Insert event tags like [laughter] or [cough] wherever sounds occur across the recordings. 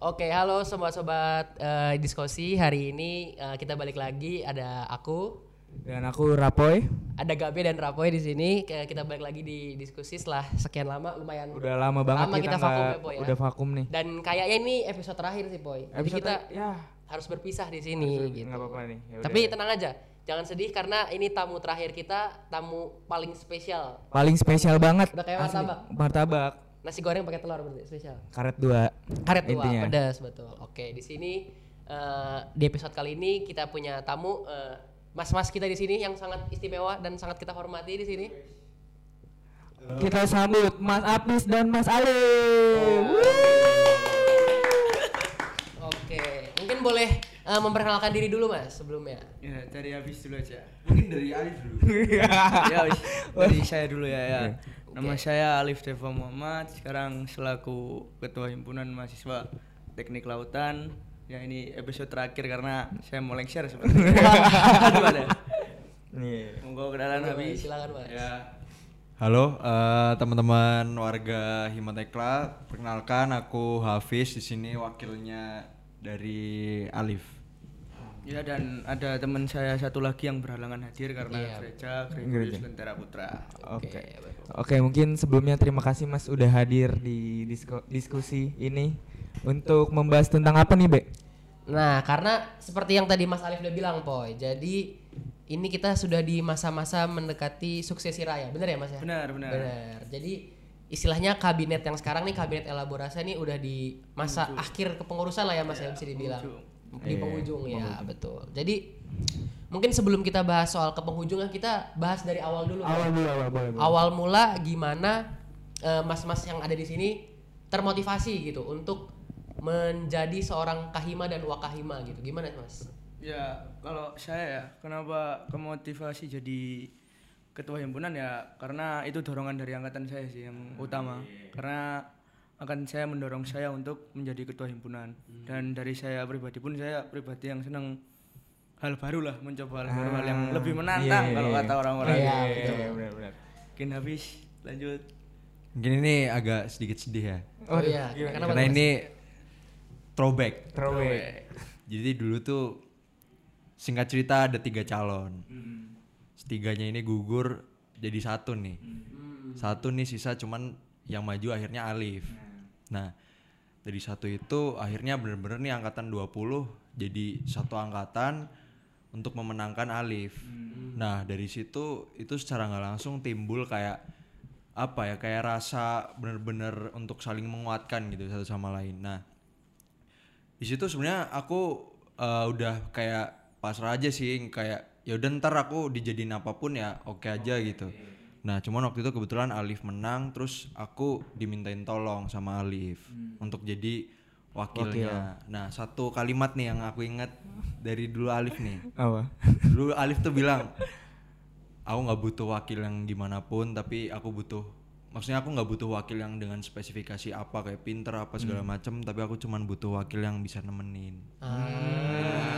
Oke, halo semua sobat eh, diskusi. Hari ini eh, kita balik lagi ada aku, Dan aku Rapoy. ada Gabe dan Rapoy di sini. Kayak Kita balik lagi di diskusi setelah sekian lama, lumayan. Udah lama banget Lama kita vakum nggak- ya, Poy, ya? Udah vakum nih. Dan kayaknya ini episode terakhir sih, Boy. Jadi Episode kita ya harus berpisah di sini gitu. nggak apa-apa nih. ya Tapi udah. tenang aja, jangan sedih karena ini tamu terakhir kita, tamu paling spesial. paling spesial banget. Udah kayak martabak. Martabak. Nasi goreng pakai telur berarti spesial. Karet dua. Karet tua, Intinya. pedas betul. Oke, di sini eh, di episode kali ini kita punya tamu eh, mas-mas kita di sini yang sangat istimewa dan sangat kita hormati di sini. Kita sambut Mas Apis dan Mas Ali. Oke, mungkin boleh eh, memperkenalkan diri dulu mas sebelumnya. Ya, dari habis dulu aja. Mungkin dari Alif dulu. [laughs] ya, dari saya dulu ya. ya. Nama saya Alif Deva Muhammad. Sekarang selaku Ketua Himpunan Mahasiswa Teknik Lautan. Ya ini episode terakhir karena saya mau lengser sebenarnya. [laughs] Gimana? Nih. Monggo kenalan habis. Silakan mas. Ya. Halo eh, teman-teman warga Himatekla, perkenalkan aku Hafiz di sini wakilnya dari Alif. Ya dan ada teman saya satu lagi yang berhalangan hadir karena Iya. gereja Gregorius. Lentera Putra. Oke. betul. Oke, mungkin sebelumnya terima kasih Mas udah hadir di disko- diskusi ini untuk membahas tentang apa nih, Be? Nah, karena seperti yang tadi Mas Alif udah bilang, Poy. Jadi ini kita sudah di masa-masa mendekati suksesi raya, bener ya Mas ya? Benar, benar. Benar. Jadi istilahnya kabinet yang sekarang nih kabinet elaborasi nih udah di masa akhir kepengurusan lah ya Mas ya bisa dibilang. Di Iya, penghujung ya, betul. Jadi mungkin sebelum kita bahas soal kepenghujungan kita bahas dari awal dulu. Poy. dulu, awal boleh. Awal mula gimana eh, mas-mas yang ada di sini termotivasi gitu untuk menjadi seorang kahima dan wakahima gitu. Gimana Mas? Ya, kalau saya ya, kenapa kemotivasi jadi ketua himpunan ya karena itu dorongan dari angkatan saya sih yang utama. Karena akan saya mendorong saya untuk menjadi ketua himpunan. Dan dari saya pribadi pun saya pribadi yang senang hal baru lah, mencoba hal baru hal yang lebih menantang iya, kalau iya. kata orang-orang. Iya, Iya, betul. iya, benar-benar. Mungkin habis, lanjut. Mungkin ini agak sedikit sedih ya. Oh, iya, kenapa Karena Mas? ini throwback. Throwback. Jadi dulu tuh singkat cerita ada tiga calon. Setiganya ini gugur jadi satu nih. Satu nih sisa cuman yang maju akhirnya Alif. Nah, dari satu itu akhirnya bener-bener nih angkatan 20 jadi satu angkatan untuk memenangkan Alif. Nah, dari situ itu secara nggak langsung timbul kayak apa ya kayak rasa bener-bener untuk saling menguatkan gitu satu sama lain. Nah, di situ sebenarnya aku eh, udah kayak pasrah aja sih kayak ya udah ntar aku dijadiin apa pun ya oke aja gitu nah cuman waktu itu kebetulan Alif menang terus aku dimintain tolong sama Alif untuk jadi wakilnya. Nah satu kalimat nih yang aku ingat dari dulu Alif nih. Apa? dulu Alif tuh bilang aku nggak butuh wakil yang gimana pun tapi aku butuh maksudnya aku nggak butuh wakil yang dengan spesifikasi apa kayak pinter apa segala macem tapi aku cuman butuh wakil yang bisa nemenin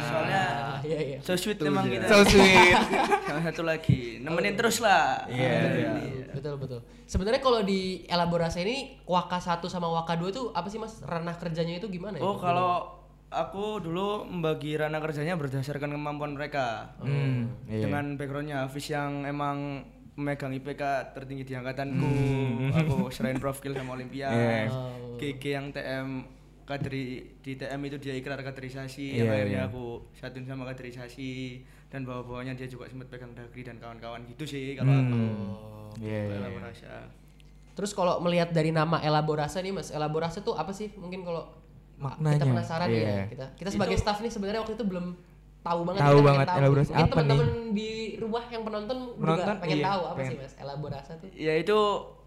Soalnya Ah, iya iya. so sweet memang kita. So sweet. [laughs] Sama satu lagi, nemenin terus lah. Iya. Betul betul. Sebenarnya kalau di elaborasi ini Waka 1 sama Waka 2 tuh apa sih Mas? Ranah kerjanya itu gimana ya? Oh, kalau aku dulu membagi ranah kerjanya berdasarkan kemampuan mereka. Hmm, iya. Dengan backgroundnya Hafiz yang emang memegang IPK tertinggi di angkatanku. Aku serain profil sama Olimpias. Iya. GG yang TM kaderi di TM itu dia ikrar kaderisasi yang akhirnya iya. aku satuin sama kaderisasi dan bawa-bawanya dia juga sempat pegang dagri dan kawan-kawan gitu sih kalau aku Iya, iya, iya. merasa Terus kalau melihat dari nama elaborasi nih Mas, elaborasi tuh apa sih? Mungkin kalau Maknanya, kita penasaran nih ya. Kita kita sebagai staff nih sebenarnya waktu itu belum tahu banget Tahu pengen banget elaborasi Mungkin apa nih? teman-teman di rumah yang penonton, Penonton, juga pengen iya, tahu apa pengen. sih Mas elaborasi tuh? Ya itu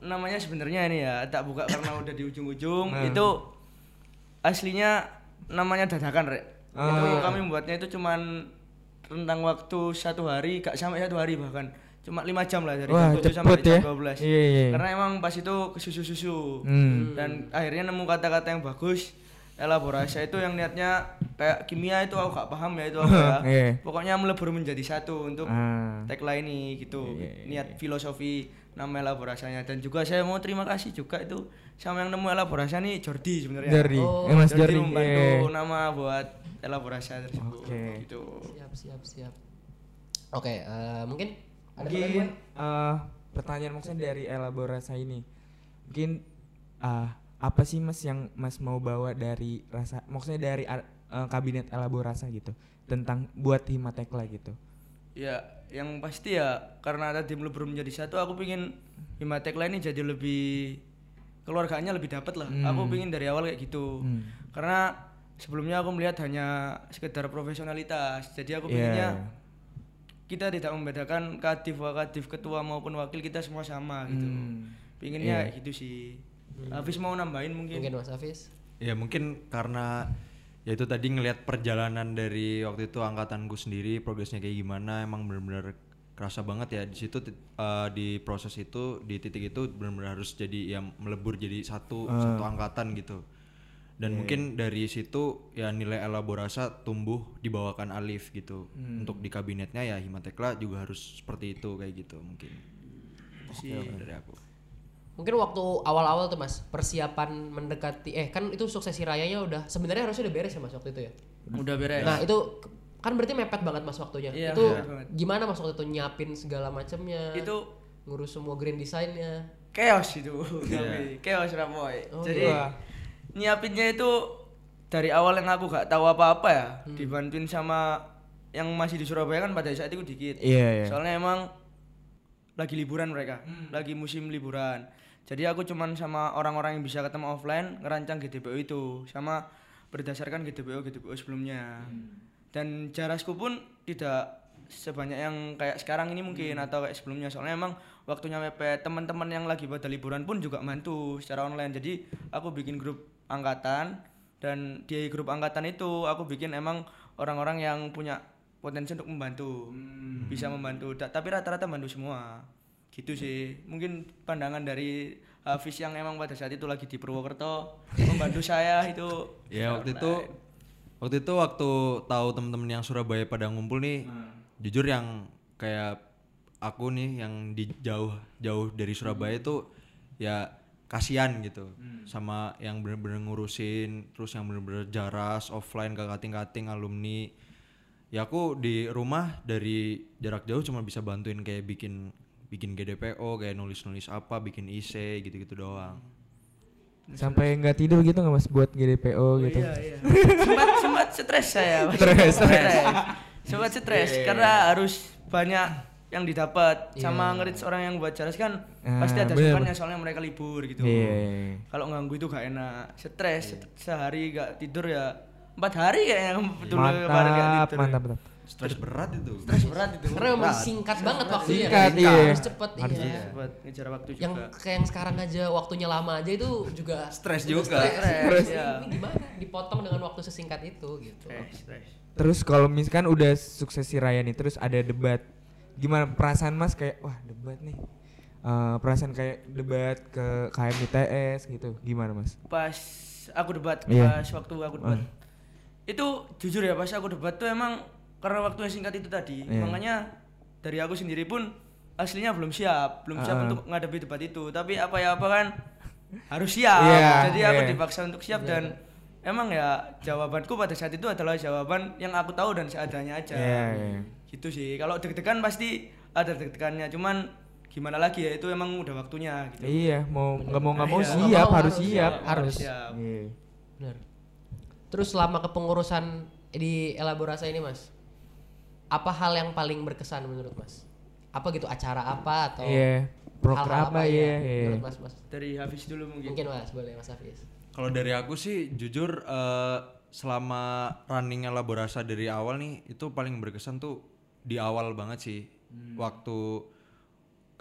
namanya sebenarnya ini ya tak buka karena udah di ujung-ujung Hmm. itu aslinya namanya dadakan rek. Ah. Itu kami membuatnya itu cuman rentang waktu satu hari gak sampai satu hari bahkan cuma lima jam lah dari Wah, jam 7 sampai ya. jam 12 Iya, iya. karena emang pas itu kesusu-susu Hmm. dan akhirnya nemu kata-kata yang bagus elaborasi itu yang niatnya kayak kimia itu aku gak paham ya itu apa [laughs] ya. Iya. Pokoknya melebur menjadi satu untuk Ah. tagline ini gitu. Iya, iya, Niat filosofi nama elaborasinya dan juga saya mau terima kasih juga itu sama yang nemu elaborasi ini Jordi sebenarnya. Jordi. Oh, eh Mas Jordi Jordi. membantu eh. nama buat elaborasi tersebut Oke. gitu. Siap, siap, siap. Oke, eh, mungkin ada Mungkin pertanyaan? eh, pertanyaan maksudnya dari elaborasi ini. Mungkin ah, apa sih Mas yang Mas mau bawa dari rasa maksudnya dari ar- eh, kabinet elaborasi gitu tentang buat Himatekla gitu. Ya, yang pasti ya karena tadi melebur menjadi satu, aku pingin Himatekla ini jadi lebih keluarganya lebih dapat lah. Aku pingin dari awal kayak gitu. Hmm. Karena sebelumnya aku melihat hanya sekedar profesionalitas. Jadi aku pinginnya kita tidak membedakan kadif, wakadif, ketua maupun wakil kita semua sama gitu. Hmm. Pinginnya gitu sih. Habis mau nambahin mungkin. Mungkin Mas Hafiz. Ya mungkin karena ya itu tadi ngelihat perjalanan dari waktu itu angkatanku sendiri progresnya kayak gimana emang benar-benar kerasa banget ya. Di situ eh, di proses itu di titik itu benar-benar harus jadi yang melebur jadi satu satu angkatan gitu. Dan mungkin dari situ ya nilai elaborasa tumbuh dibawakan Alif gitu. Untuk di kabinetnya ya Himatekla juga harus seperti itu kayak gitu mungkin. Sih. dari aku Mungkin waktu awal-awal tuh Mas, persiapan mendekati eh kan itu suksesi rayanya udah sebenarnya harusnya udah beres ya Mas waktu itu ya. Udah beres. Nah, itu kan berarti mepet banget Mas waktunya. Iya, itu gimana Mas waktu itu nyiapin segala macamnya? itu ngurus semua grand desainnya. chaos itu tapi chaos Ramoy Oh, jadi iya. nyiapinnya itu dari awal yang aku gak tahu apa-apa ya dibantuin sama yang masih di Surabaya kan pada saat itu dikit Iya, iya. soalnya emang lagi liburan mereka lagi musim liburan jadi aku cuman sama orang-orang yang bisa ketemu offline ngerancang GTPO itu sama berdasarkan GTPO GTPO sebelumnya. Dan jarasku pun tidak sebanyak yang kayak sekarang ini mungkin atau kayak sebelumnya. Soalnya emang waktunya mepet teman-teman yang lagi pada liburan pun juga bantu secara online. Jadi aku bikin grup angkatan dan di grup angkatan itu aku bikin emang orang-orang yang punya potensi untuk membantu bisa membantu. Tapi rata-rata bantu semua gitu sih. Mungkin pandangan dari Hafiz yang emang pada saat itu lagi di Purwokerto membantu [laughs] saya itu. Ya waktu itu waktu itu waktu tahu temen-temen yang Surabaya pada ngumpul nih, jujur yang kayak aku nih yang di jauh jauh dari Surabaya itu ya kasihan gitu. Sama yang bener-bener ngurusin terus yang bener-bener jaras offline ke kating-kating alumni. Ya aku di rumah dari jarak jauh cuma bisa bantuin kayak bikin bikin GDPO kayak nulis-nulis apa bikin IC gitu-gitu doang Sampai nggak tidur gitu nggak Mas buat GDPO gitu. Iya, iya. sempat sempat stres saya. Stres. Sempat stres karena harus banyak yang didapat sama Iya. ngerit orang yang buat jaras kan Ah, pasti ada sukanya soalnya mereka libur gitu. Iya. Kalau ganggu itu gak enak. Stres sehari gak tidur ya empat hari kayaknya kemarin gak Mantap, tidur. mantap, mantap. Stres berat itu Stres berat itu. Karena memang singkat banget waktunya. Singkat, kan? iya. Harus cepet Harus iya. Buat ngejar waktu juga. Yang kayak yang sekarang aja waktunya lama aja itu juga Stres juga. Stres, iya. Ini gimana dipotong dengan waktu sesingkat itu gitu. Stres, stres. Terus kalau misalkan udah suksesi raya nih, terus ada debat, gimana perasaan Mas kayak wah debat nih, Eh, perasaan kayak debat ke KMITS gitu, gimana Mas? pas aku debat Iya. pas waktu aku debat itu jujur ya pas aku debat tuh emang karena waktunya singkat itu tadi Iya. makanya dari aku sendiri pun aslinya belum siap belum siap untuk ngadepi debat itu tapi apa ya apa kan harus siap Iya, jadi aku iya. dipaksa untuk siap dan emang ya jawabanku pada saat itu adalah jawaban yang aku tahu dan seadanya aja Iya, iya. gitu sih kalau deg-degan pasti ada deg-degannya cuman gimana lagi ya itu emang udah waktunya gitu Iya, mau nggak mau nggak mau Iya. siap, Nggak mau, harus harus siap. siap, harus. siap Iya. Benar. Terus selama kepengurusan di elaborasi ini mas, apa hal yang paling berkesan menurut mas? Apa gitu acara apa atau Iya, program hal-hal apa, iya, ya iya. menurut mas mas? dari Hafiz dulu mungkin Mungkin mas boleh mas Hafiz. Kalau dari aku sih jujur eh, selama running elaborasa dari awal nih itu paling berkesan tuh di awal banget sih. Waktu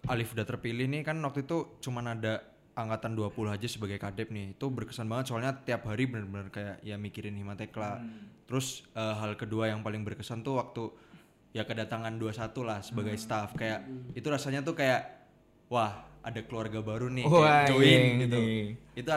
Alif udah terpilih nih kan waktu itu cuman ada angkatan 20 aja sebagai kadep nih. Itu berkesan banget soalnya tiap hari bener-bener kayak ya mikirin Himatekla. Terus eh, hal kedua yang paling berkesan tuh waktu ya kedatangan 21 lah sebagai staff kayak itu rasanya tuh kayak wah ada keluarga baru nih Wah, kayak join iya, gitu. iya. Itu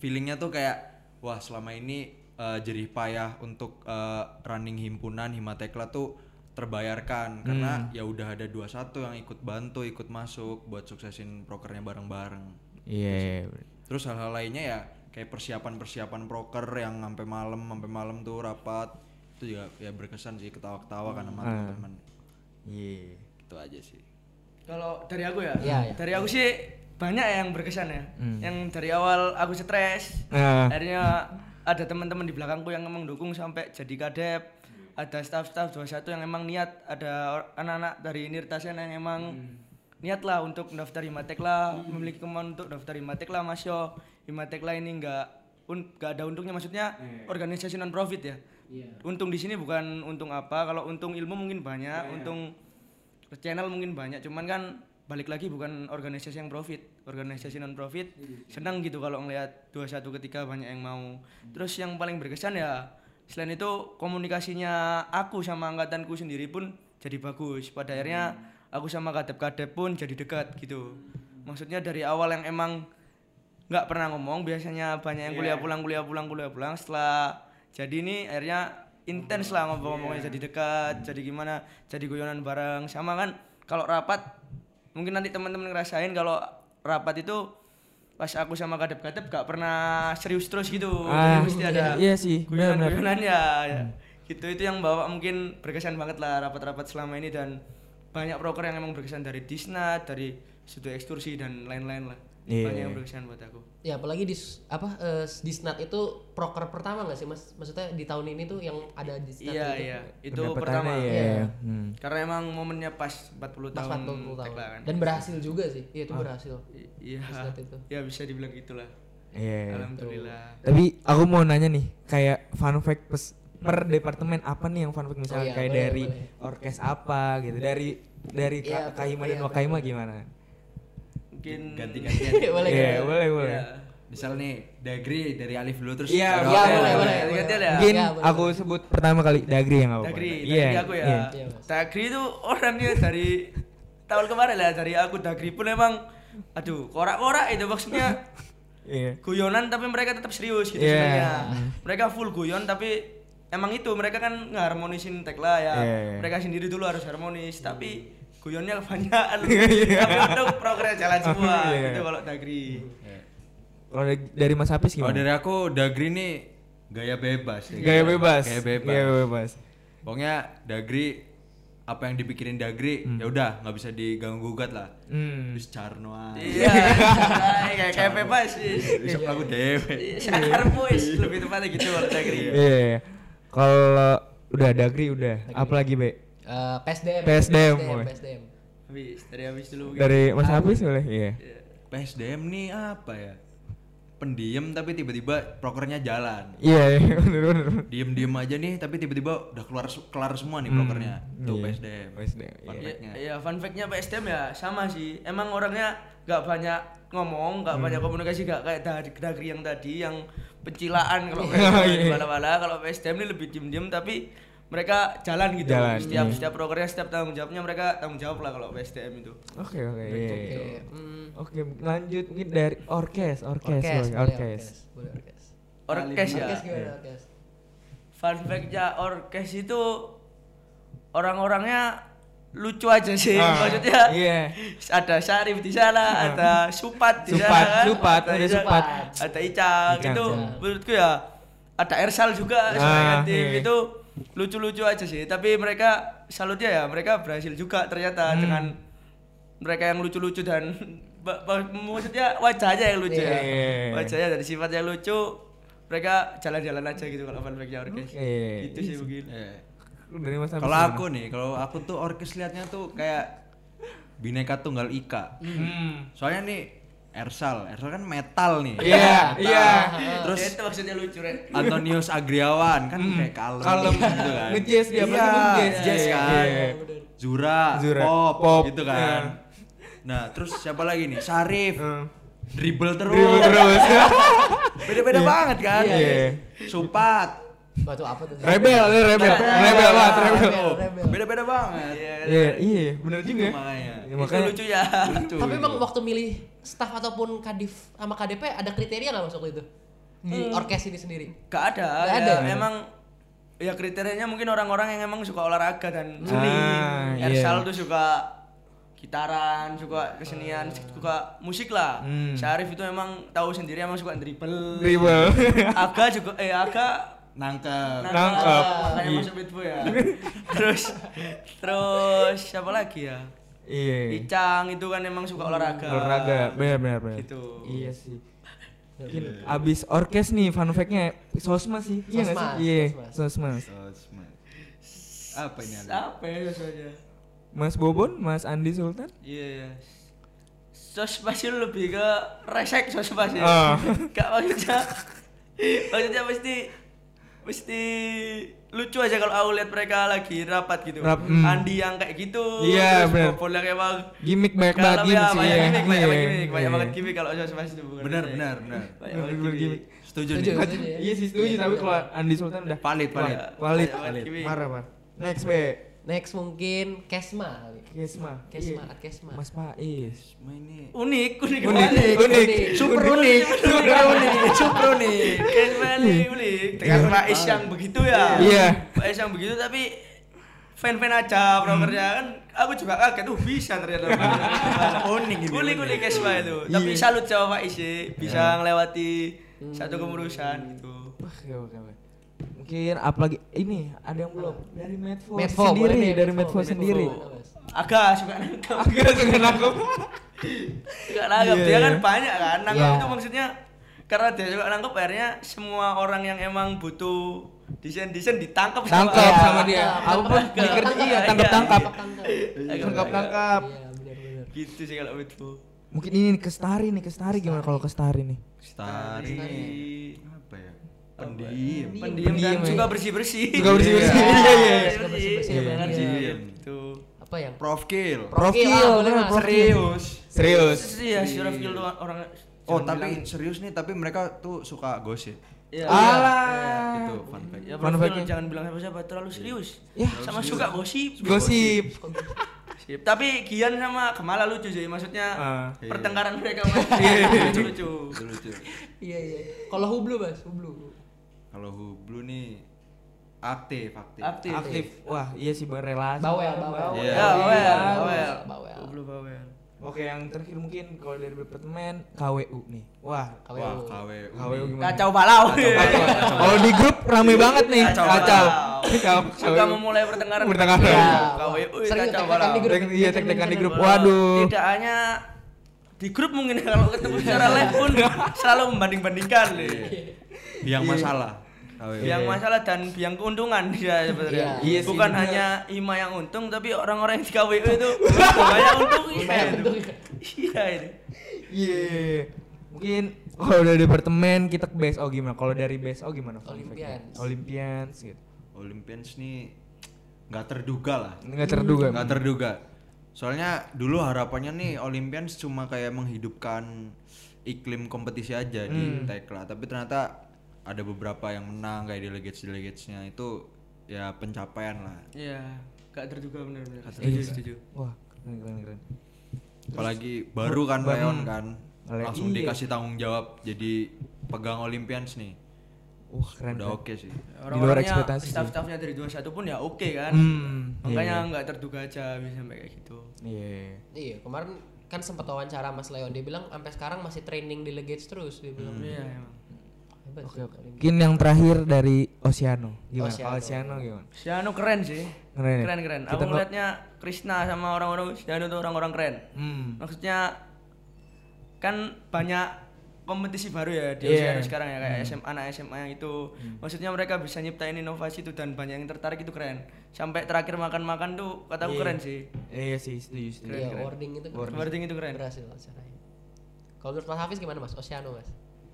feelingnya tuh kayak wah selama ini eh, jerih payah untuk eh, running himpunan Himatekla tuh terbayarkan karena ya udah ada 21 yang ikut bantu, ikut masuk buat suksesin prokernya bareng-bareng. Iya. Terus hal-hal lainnya ya kayak persiapan-persiapan proker yang sampai malam, sampai malam tuh rapat itu juga ya berkesan sih ketawa-ketawa kan sama teman-teman. Iya. Gitu aja sih. Kalau dari aku ya, Iya, iya. dari aku sih banyak yang berkesan ya. Yang dari awal aku stres, Ah. akhirnya ada teman-teman di belakangku yang emang dukung sampai jadi kadep. Ada staff-staff 21 yang emang niat, ada anak-anak dari Nirtasen yang emang niat lah untuk daftar Himatekla, memiliki kemauan untuk daftar Himatekla Mas Yo. Himatekla ini enggak un, nggak ada untungnya maksudnya organisasi non profit ya. Untung di sini bukan untung apa, kalau untung ilmu mungkin banyak, untung channel mungkin banyak cuman kan balik lagi bukan organisasi yang profit. Organisasi non profit senang gitu kalau ngelihat 21 ketika banyak yang mau. Terus yang paling berkesan ya selain itu komunikasinya aku sama angkatanku sendiri pun jadi bagus. Pada akhirnya aku sama kadep-kadep pun jadi dekat gitu. Maksudnya dari awal yang emang nggak pernah ngomong biasanya banyak yang kuliah pulang kuliah pulang kuliah pulang. Setelah jadi ini akhirnya intens lah ngomong-ngomongnya jadi dekat jadi gimana jadi guyonan bareng. Sama kan kalau rapat mungkin nanti teman-teman ngerasain kalau rapat itu pas aku sama kadep-kadep gak pernah serius terus gitu. Ah, Jadi mesti ada iya sih, benar-benar. guyonan-guyonan ya, ya. gitu itu yang bawa mungkin berkesan banget lah rapat-rapat selama ini dan banyak proker yang emang berkesan dari Disnat dari studi ekstursi dan lain-lain lah Iya. banyak yang berkesan buat aku Ya apalagi di s- apa eh, Disnat itu proker pertama nggak sih Mas? Maksudnya di tahun ini tuh yang ada Disnat iya itu. iya itu pertama ya. Iya. Hmm. karena emang momennya pas 40 Pas tahun 40 tahun. Tekla kan Dan berhasil juga sih. Iya itu berhasil. I- iya [laughs] ya bisa dibilang gitulah Iya. alhamdulillah Tapi aku mau nanya nih, kayak fun fact pes- per departemen apa nih yang fun fact misalnya Oh iya, kayak boleh, dari boleh. orkes apa gitu, dari dari Iya, Ka- Kahima iya, dan Wakaima gimana? mungkin Ganti-gantian. [laughs] boleh Iya, kan? boleh, boleh. ya. Misal nih Dagri dari Alif dulu terus Iya, Iya aku. boleh boleh. Ganti-gantian ya? Mungkin Iya, boleh. aku sebut pertama kali Dagri yang apa? Dagri, Iya, Dagri aku ya. iya. Iya. Dagri itu orangnya dari tahun kemarin lah dari aku Dagri pun emang aduh korak-korak itu maksudnya [laughs] Iya. guyonan tapi mereka tetap serius gitu Iya. sebenarnya. Mereka full guyon tapi emang itu mereka kan ngeharmonisin tekla ya. Iya, iya. Mereka sendiri dulu harus harmonis tapi guyonnya [laughs] kebanyakan. Iya. tapi untuk progres jalan [laughs] semua Iya. gitu kalau Dagri. Kalau dari- dari Mas Hafiz Kalau gimana? dari aku Dagri nih gaya bebas. ya. Gaya bebas. Gaya bebas. Gaya bebas. Pokoknya Dagri apa yang dipikirin Dagri ya udah nggak bisa diganggu gugat lah. Hmm. Terus Carno. Iya, [laughs] kayak kayak bebas sih. Bisa aku dewe. Sakar lebih tepatnya gitu kalau Dagri. Iya. Iya. Kalau udah Dagri udah, apalagi Be? Eh, PSDM. PSDM, PSDM. PSDM. Habis dari habis dulu. Dari Mas Hafiz boleh? Iya. PSDM nih apa ya? Pendiam tapi tiba-tiba prokernya jalan. Iya, iya, [laughs] bener bener. Diem-diem aja nih tapi tiba-tiba udah keluar kelar semua nih prokernya. Tuh Iya. PSDM. PSDM, Fun iya. fact-nya. Iya, fun fact-nya PSDM ya sama sih. Emang orangnya nggak banyak ngomong, nggak banyak komunikasi, nggak kayak dari Dagri yang tadi yang pencilaan kalau [laughs] Iya, di iya. mana-mana. Kalau PSDM ini lebih diem-diem tapi mereka jalan gitu. Jalan, setiap iya. setiap prokernya, setiap tanggung jawabnya mereka tanggung jawab lah kalau PSDM itu. Oke, oke. iya, Oke. iya. hmm, Oke, lanjut mungkin dari orkes, orkes, Orkes, boleh, orkes. Boleh orkes. Orkes ya. Orkes gimana orkes? Fun fact-nya orkes itu orang-orangnya lucu aja sih. Ah, Maksudnya iya. ada Syarif di sana, ada Supat di Supat, sana, kan? Supat, ada Ica- Supat. ada Icang, Icang, itu iya. menurutku ya ada Ersal juga Ah, sebagai tim iya. itu lucu-lucu aja sih. Tapi mereka salutnya ya mereka berhasil juga ternyata Hmm. dengan mereka yang lucu-lucu dan [laughs] maksudnya wajahnya yang lucu Iya. ya. Wajahnya dari sifatnya lucu mereka jalan-jalan aja gitu kalau fun fact-nya orkes. Oke. Itu sih mungkin. Iya. Dari Mas Hafiz Kalau aku nih, kalau aku tuh orkes liatnya tuh kayak bineka tunggal ika. Hmm. Soalnya nih Ersal, Ersal kan metal nih. Iya, iya. Terus itu maksudnya lucu Ren. Antonius Agriawan kan kayak kalem, Kalem. gitu kan. Nge-jazz dia, iya, pasti nge-jazz. jazz Iya, kan. iya. Zura, Zura, pop, pop, gitu kan. iya. Nah, terus siapa lagi nih? Sarif. Hmm. Dribble terus. Dribble terus. [laughs] Beda-beda banget kan. Iya, iya. Supat. Wah, itu apa tuh? Rebel, dia rebel, rebel banget, rebel. Rebel, rebel. Beda-beda banget. Iya, iya, bener juga. Itu makanya. Ya, Itu makanya lucu ya. Lucu. Tapi emang waktu milih staff ataupun kadif sama KDP ada kriteria nggak masuk itu? di orkes ini sendiri? Gak ada, Gak ya, ada. emang ya kriterianya mungkin orang-orang yang emang suka olahraga dan seni. Ah, iya. Ersal tuh suka gitaran, suka kesenian, suka musik lah. Hmm. Syarif itu emang tahu sendiri emang suka dribble. Dribble. Aga juga eh Aga Nangkep. Nangkep. Makanya Iya. masuk Bitbo ya. [laughs] terus terus siapa lagi ya? Iya. Icang itu kan emang suka olahraga. Olahraga, benar benar benar. Gitu. Iya sih. Mungkin abis orkes nih fun fact-nya sosma sih. Iya nggak Sosmas, sih? Iya, sosmas. Sosmed. Apa ini ada? Apa ya saja? Mas Bobon, Mas Andi Sultan. Iya, iya. Sos pasti lebih ke resek sos pasti. Oh. [laughs] Gak maksudnya maksudnya mesti mesti lucu aja kalau aku lihat mereka lagi rapat gitu. Rap- hmm. Andi yang kayak gitu. Iya, bener. Bobol yang emang Gimik banyak banget ya, gimmick sih. banyak iya. gimmick, banyak Iya, banget gimmick, banyak iya. banget gimmick kalau pasti itu bukan Benar, benar, benar. Banyak Bener, banget bener gimmick. Setuju Setuju. nih. Ya. Iya sih setuju tapi kalau Andi Sultan udah Valid, valid. Valid. Marah, marah. Next, B. Next mungkin Kesma kali. Kesma. Kesma, Iya. Kesma. Mas Pais. Ini Unik, unik, Unik, unik, unik. super unik, super unik, super unik. Kayak sekali unik. Dengan Faiz yang begitu ya. Iya. Faiz yang begitu tapi fan-fan aja prokernya kan aku juga kaget tuh bisa ternyata [laughs] Unik ini, unik unik Kesma itu tapi Iya. salut sama Faiz sih bisa ngelewati satu kemurusan gitu Wah, oke, oke, oke. Mungkin apalagi ini ada yang belum dari Medfo Medfo, sendiri, nih, dari Medfo, Medfo Medfo. sendiri. agak suka nangkep Agak suka nangkep. [laughs] Gak nangkep, Iya, dia kan iya. banyak kan Nangkep Iya. itu maksudnya Karena dia suka nangkep akhirnya semua orang yang emang butuh desain-desain ditangkap Tangkap sama dia. Tangkap, Aku pun dikerja iya Iya, tangkap tangkap. Tangkap. Tangkap. Iya. Gitu sih kalau itu Mungkin ini nih, Kestari nih, Kestari gimana kalau Kestari nih? Stari apa ya? Pendiam. Pendiam dan suka ya. bersih-bersih Suka bersih-bersih. Iya, Iya, iya, iya. Suka bersih-bersih, Iya, benar. iya. Iya, gitu Apa yang? Prof Kill. Ah, bener, Mas. profil. Serius Serius. Iya, si Rafil tuh orang Oh, tapi serius nih, tapi mereka tuh suka gosip. Iya. Alah. Itu fun fact. Ya, Fun jangan bilang siapa-siapa terlalu serius. Ya. sama suka gosip. Gosip. Sip. Tapi Gian sama Kemala lucu sih, maksudnya Ah. pertengkaran mereka masih lucu-lucu. Itu lucu. Iya, iya. Kalau Hublu, Mas, Hublu. Kalau Hublu nih aktif, aktif. Aktif. Aktif. Wah, iya sih berrelasi. Bawel, bawel. Iya. Ya, bawel, Iya. bawel. Bawel. Belum bawel. Oke, yang terakhir mungkin kalau dari departemen KWU nih. Wah, KWU. Wah, KWU. KWU gimana? Kacau balau. Kacau. Kalau di grup rame banget nih. Kacau. Kacau. Kacau. Suka memulai pertengkaran. Pertengkaran. Ya, Iya. KWU Sering kacau balau. di grup. Tek- Iya, tek-tekan di grup. Waduh. Tidak hanya di grup mungkin kalau ketemu secara live pun selalu membanding-bandingkan nih. Biang masalah. KWU. Yang masalah dan biang keuntungan dia sebenarnya. Iya sih, Bukan bener. hanya Ima yang untung tapi orang-orang yang di KWU itu banyak untungnya. Untungnya. [laughs] Iya ini. Iya. Mungkin kalau dari departemen kita ke BSO gimana? Kalau dari BSO gimana? Olympians. Olympians gitu. Olympians nih nggak terduga lah. Enggak terduga. Nggak terduga. Soalnya dulu harapannya nih Olympians cuma kayak menghidupkan iklim kompetisi aja di Tekla, tapi ternyata ada beberapa yang menang kayak delegates delegatesnya itu ya pencapaian lah. Iya, gak terduga benar-benar. Iya. Setuju, setuju. Wah, keren keren keren. Apalagi baru kan Baru. Leon kan Le- langsung iya. dikasih tanggung jawab jadi pegang Olympians nih. Wah, keren. Udah oke sih. Orang-orangnya ekspektasi sih. staff-staffnya dari 21 pun ya oke kan. Hmm, Makanya nggak terduga aja bisa sampai kayak gitu. Iya. Iya, kemarin kan sempat wawancara Mas Leon dia bilang sampai sekarang masih training delegates terus dia bilang. Iya, emang. Hebat Oke, oke. Mungkin yang terakhir dari Oceano. Gimana? Oceano. Oceano gimana? Siano keren sih. Keren ya? Keren keren. Kita Aku ngeliatnya Krishna sama orang-orang Siano tuh orang-orang keren. Hmm. Maksudnya kan banyak kompetisi baru ya di Iya. Oceano sekarang ya kayak SMA anak SMA yang itu maksudnya mereka bisa nyiptain inovasi itu dan banyak yang tertarik itu keren sampai terakhir makan-makan tuh kataku Iya. keren sih Iya sih, setuju, setuju. Iya, keren. wording itu Wording itu keren berhasil acaranya. Kalau menurut Mas Hafiz gimana Mas? Oceano Mas?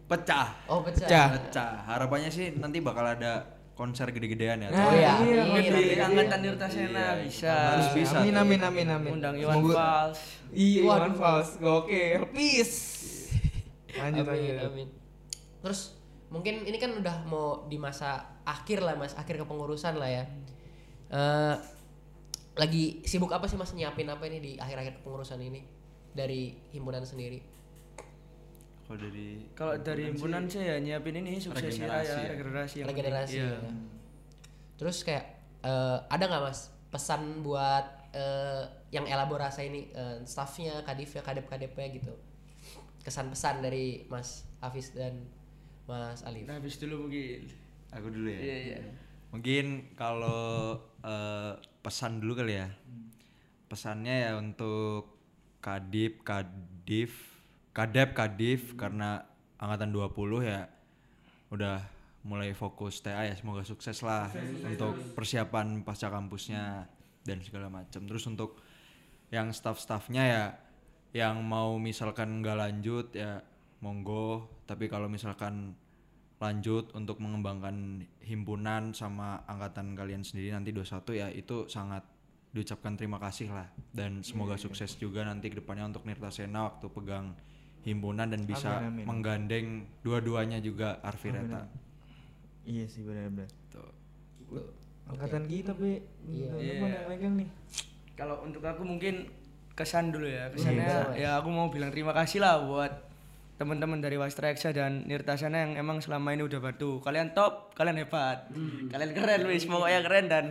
Pecah. Oh pecah. Pecah. Pecah. Harapannya sih nanti bakal ada konser gede-gedean ya. Nah, Oh iya. iya, mungkin Iya, di iya, angkatan Tirtasena Iya. bisa Harus bisa. Amin amin amin amin. undang Iwan Fals Iya. Iwan Fals. Gokil. Peace. Lanjut amin, lanjut. amin. Terus mungkin ini kan udah mau di masa akhir lah Mas, akhir kepengurusan lah ya. Eh lagi sibuk apa sih Mas nyiapin apa ini di akhir-akhir kepengurusan ini dari himpunan sendiri? Kalau dari Kalau dari himpunan saya ya nyiapin ini suksesi Regenerasi raya, ya? regenerasi yang regenerasi penting. ya. Iya. Terus kayak eh, ada nggak mas pesan buat eh, yang elaborasi ini eh, staffnya, kadifnya, kadep-kadepnya gitu. Kesan pesan dari Mas Hafiz dan Mas Alif. Nah, habis dulu mungkin. aku dulu ya. Iya, iya. Mungkin kalau eh, pesan dulu kali ya. Pesannya ya untuk Kadip, Kadif, Kadep, Kadif karena angkatan 20 ya udah mulai fokus TA ya semoga sukses lah untuk persiapan pasca kampusnya dan segala macam. Terus untuk yang staff-staffnya ya yang mau misalkan nggak lanjut ya monggo. Tapi kalau misalkan lanjut untuk mengembangkan himpunan sama angkatan kalian sendiri nanti 21 ya itu sangat diucapkan terima kasih lah. Dan semoga sukses juga nanti ke depannya untuk Nirtasena waktu pegang himpunan dan bisa Amin, amin. menggandeng dua-duanya juga Arvireta. Iya sih benar-benar. Tuh. Angkatan kita be. Iya. Iya. yang megang nih? Kalau untuk aku mungkin kesan dulu ya. Iya, Kesannya betul, Mas. ya aku mau bilang terima kasih lah buat teman-teman dari Wastra Eksa dan Nirtasana yang emang selama ini udah bantu. Kalian top, kalian hebat. Hmm. Kalian keren wis, pokoknya keren dan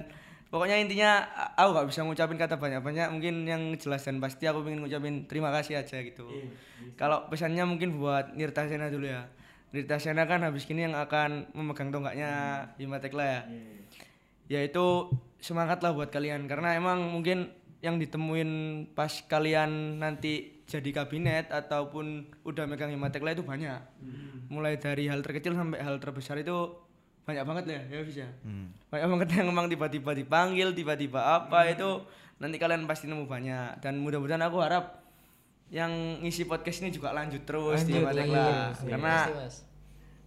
pokoknya intinya aku gak bisa ngucapin kata banyak-banyak, mungkin yang jelas dan pasti aku pengen ngucapin terima kasih aja gitu. Iya, Kalau pesannya mungkin buat Nirtasena dulu ya. Nirtasena kan habis ini yang akan memegang tonggaknya Himatekla ya. Yaitu semangat lah buat kalian. Karena emang mungkin yang ditemuin pas kalian nanti jadi kabinet ataupun udah megang Himatekla itu banyak. Mulai dari hal terkecil sampai hal terbesar itu banyak banget ya ya. Bisa Hmm. banyak banget yang emang tiba-tiba dipanggil tiba-tiba apa itu nanti kalian pasti nemu banyak. Dan mudah-mudahan aku harap yang ngisi podcast ini juga lanjut terus di Lanjut, Himatekla lanjut. karena Mas.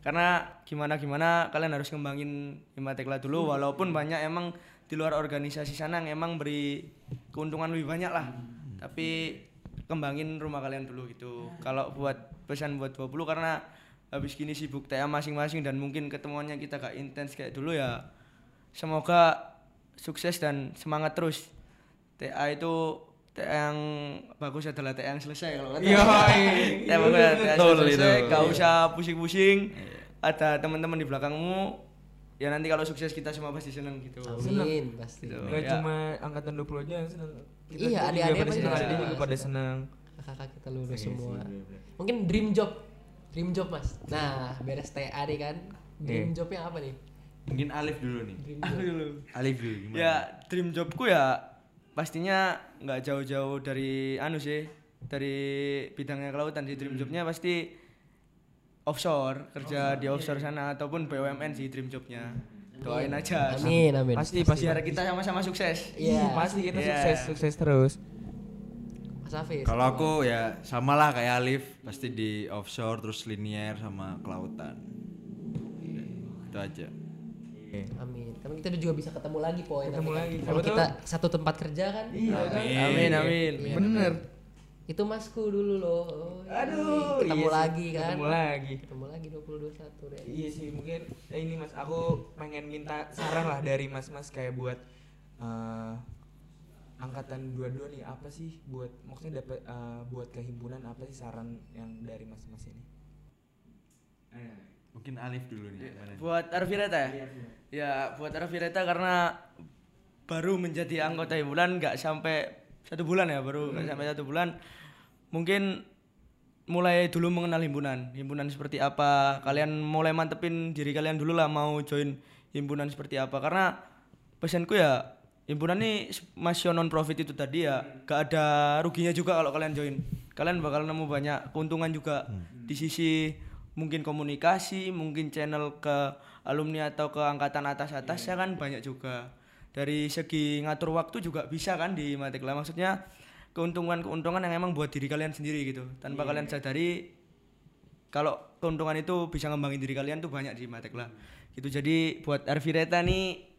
karena gimana gimana kalian harus ngembangin Himatekla dulu walaupun banyak emang di luar organisasi sana yang emang beri keuntungan lebih banyak lah. Tapi kembangin rumah kalian dulu gitu. Kalau buat pesan buat 20 karena habis gini sibuk TA masing-masing dan mungkin ketemuannya kita gak intens kayak dulu ya semoga sukses dan semangat terus TA itu TA yang bagus adalah TA yang selesai kalau kata Iya, [laughs] TA bagus adalah TA yang Betul selesai itu. gak usah pusing-pusing ada teman-teman di belakangmu ya nanti kalau sukses kita semua pasti seneng gitu Amin pasti. Gitu. Gak Ya. cuma angkatan 20 aja yang seneng. Iya, juga adik-adik pada pasti seneng, seneng. adik juga pada seneng. Kakak kita lulus Iya semua. Mungkin dream job. Dream job, Mas. Nah, beres TA nih kan. Dream Iya. jobnya apa nih? Mungkin Alif dulu nih. Dream job. dulu Alif dulu gimana? ya dream jobku ya pastinya nggak jauh-jauh dari anu sih dari bidangnya kelautan sih Hmm. dream jobnya pasti offshore kerja di offshore sana ataupun BUMN sih dream jobnya doain aja Amin, amin. Pasti pasti. biar kita sama-sama sukses Iya. Pasti kita Iya. sukses sukses terus. Mas Hafiz. Kalau aku ya sama lah kayak Alif, pasti di offshore terus linier sama kelautan. Itu aja. Iya. Amin. Kan kita juga bisa ketemu lagi, Poy. Ketemu nanti kan. lagi. Kalau kita satu tempat kerja kan. Iya kan? amin amin Iya, Bener. Itu masku dulu loh. Oh, iya. Aduh, ketemu iya sih. lagi kan. Ketemu lagi. Ketemu lagi 2021 deh. Iya sih mungkin eh, ini mas aku pengen minta saran lah dari mas-mas kayak buat eh, angkatan dua-dua nih apa sih buat maksudnya dapat eh, buat kehimpunan apa sih saran yang dari mas-mas ini? Mungkin Alif dulu nih. nih? buat Arvireta ya ya buat Arvireta karena baru menjadi anggota himpunan nggak sampai satu bulan ya baru nggak sampai satu bulan mungkin mulai dulu mengenal himpunan himpunan seperti apa kalian mulai mantepin diri kalian dulu lah mau join himpunan seperti apa karena pesanku ya himpunan ini masih non profit itu tadi ya. Gak ada ruginya juga kalau kalian join. Kalian bakal nemu banyak keuntungan juga. Di sisi mungkin komunikasi mungkin channel ke alumni atau ke angkatan atas atasnya kan? Banyak juga. Dari segi ngatur waktu juga bisa kan di Matekla maksudnya keuntungan-keuntungan yang emang buat diri kalian sendiri gitu. Tanpa kalian sadari kalau keuntungan itu bisa ngembangin diri kalian tuh banyak di Matekla gitu. Jadi buat Arvireta nih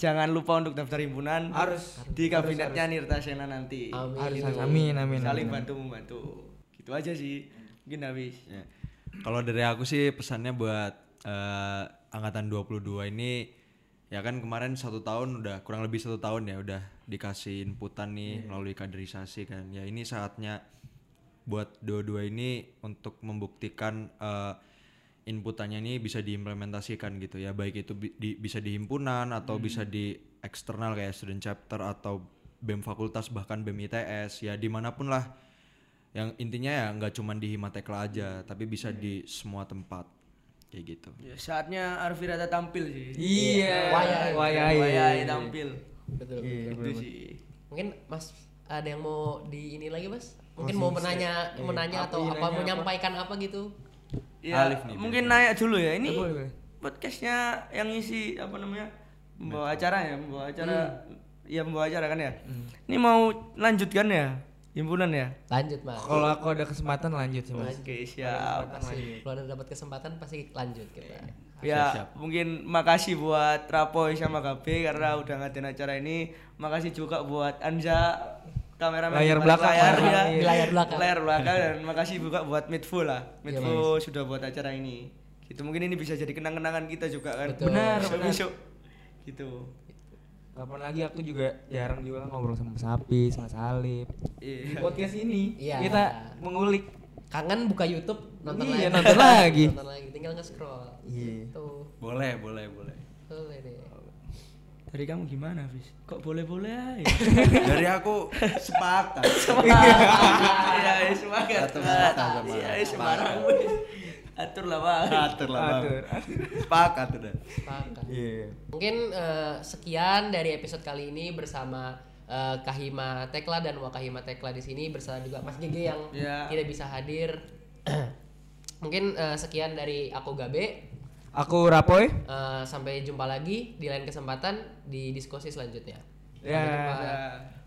jangan lupa untuk daftar himpunan Harus. di kabinetnya Nirta Sena nanti Amin. Harus, harus. amin amin. saling amin. bantu membantu gitu aja sih mungkin habis Ya. Kalau dari aku sih pesannya buat eh, angkatan 22 ini ya kan kemarin satu tahun udah kurang lebih satu tahun ya udah dikasih inputan nih melalui kaderisasi kan ya ini saatnya buat dua-dua ini untuk membuktikan eh, inputannya ini bisa diimplementasikan gitu ya baik itu bi- di- bisa di himpunan atau bisa di eksternal kayak student chapter atau bem fakultas bahkan bem ITS ya di mana pun lah yang intinya ya nggak cuma di Himatekla aja tapi bisa di semua tempat kayak gitu Ya, saatnya Arvirata tampil sih. Iya. Wayai. Wayai. Wayai tampil. betul, Iya, betul. Itu sih. mungkin mas ada yang mau di ini lagi mas mungkin Masih mau menanya Iya. menanya atau iya, apa mau apa? menyampaikan apa gitu Ya, Alif nih, mungkin nanya dulu ya. Ini Eh, boleh, boleh. podcastnya yang isi apa namanya? Membawa acara ya, membawa acara. Iya, membawa acara kan ya. Ini mau lanjutkan ya? Himpunan ya? lanjut mas Kalau aku ada kesempatan lanjut sih mas. Oke, siap. kalau ada dapat kesempatan pasti lanjut kita Ya, mungkin makasih buat Rapoy sama KB karena udah ngadain acara ini. Makasih juga buat Anja kameramen Layar di belakang. layar, ya. Di layar belakang. Layar belakang dan makasih juga buat Midful lah. Midful sudah buat acara ini. Gitu mungkin ini bisa jadi kenang-kenangan kita juga kan. Betul. Benar, Besok-besok. Gitu. Kapan lagi aku juga jarang juga ngobrol sama Sapi, sama Salib. Di Iya. podcast ini Iya. kita mengulik. kangen buka YouTube nonton Iya, lagi nonton [laughs] lagi. nonton lagi tinggal nge-scroll Iya. tuh boleh boleh boleh boleh deh Dari kamu gimana, Fis? Kok boleh-boleh aja? [laughs] dari aku sepakat [laughs] Iya, iya. Atur semangat sama Iya, iya, semangat. Atur lah, Bang. atur lah bang Atur. sepakat udah sepakat Iya. Mungkin eh, sekian dari episode kali ini bersama eh, Kahima Tekla dan Wakahima Tekla di sini bersama juga Mas Gege yang Ya. tidak bisa hadir. [clears throat] Mungkin eh, sekian dari aku Gabe. Aku Rapoy. Eh, sampai jumpa lagi di lain kesempatan di diskusi selanjutnya. Ya. Ya.